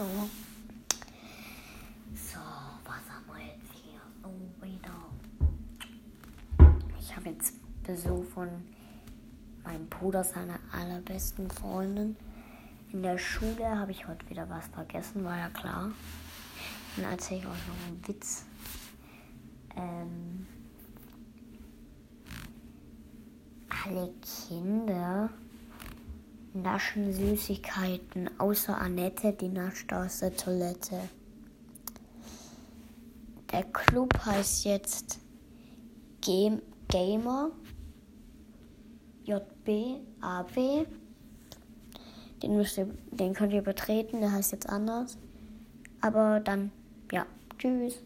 So. So, was haben wir jetzt hier? Oh, wieder. Ich habe jetzt Besuch von meinem Bruder, seiner allerbesten Freundin. In der Schule habe ich heute wieder was vergessen, war ja klar. Dann erzähle ich euch noch einen Witz. Ähm, alle Kinder naschen Süßigkeiten, außer Annette, die nascht aus der Toilette. Der Club heißt jetzt Game Gamer JBAB. Den, müsst ihr, den könnt ihr betreten, der heißt jetzt anders. Aber dann, ja, tschüss.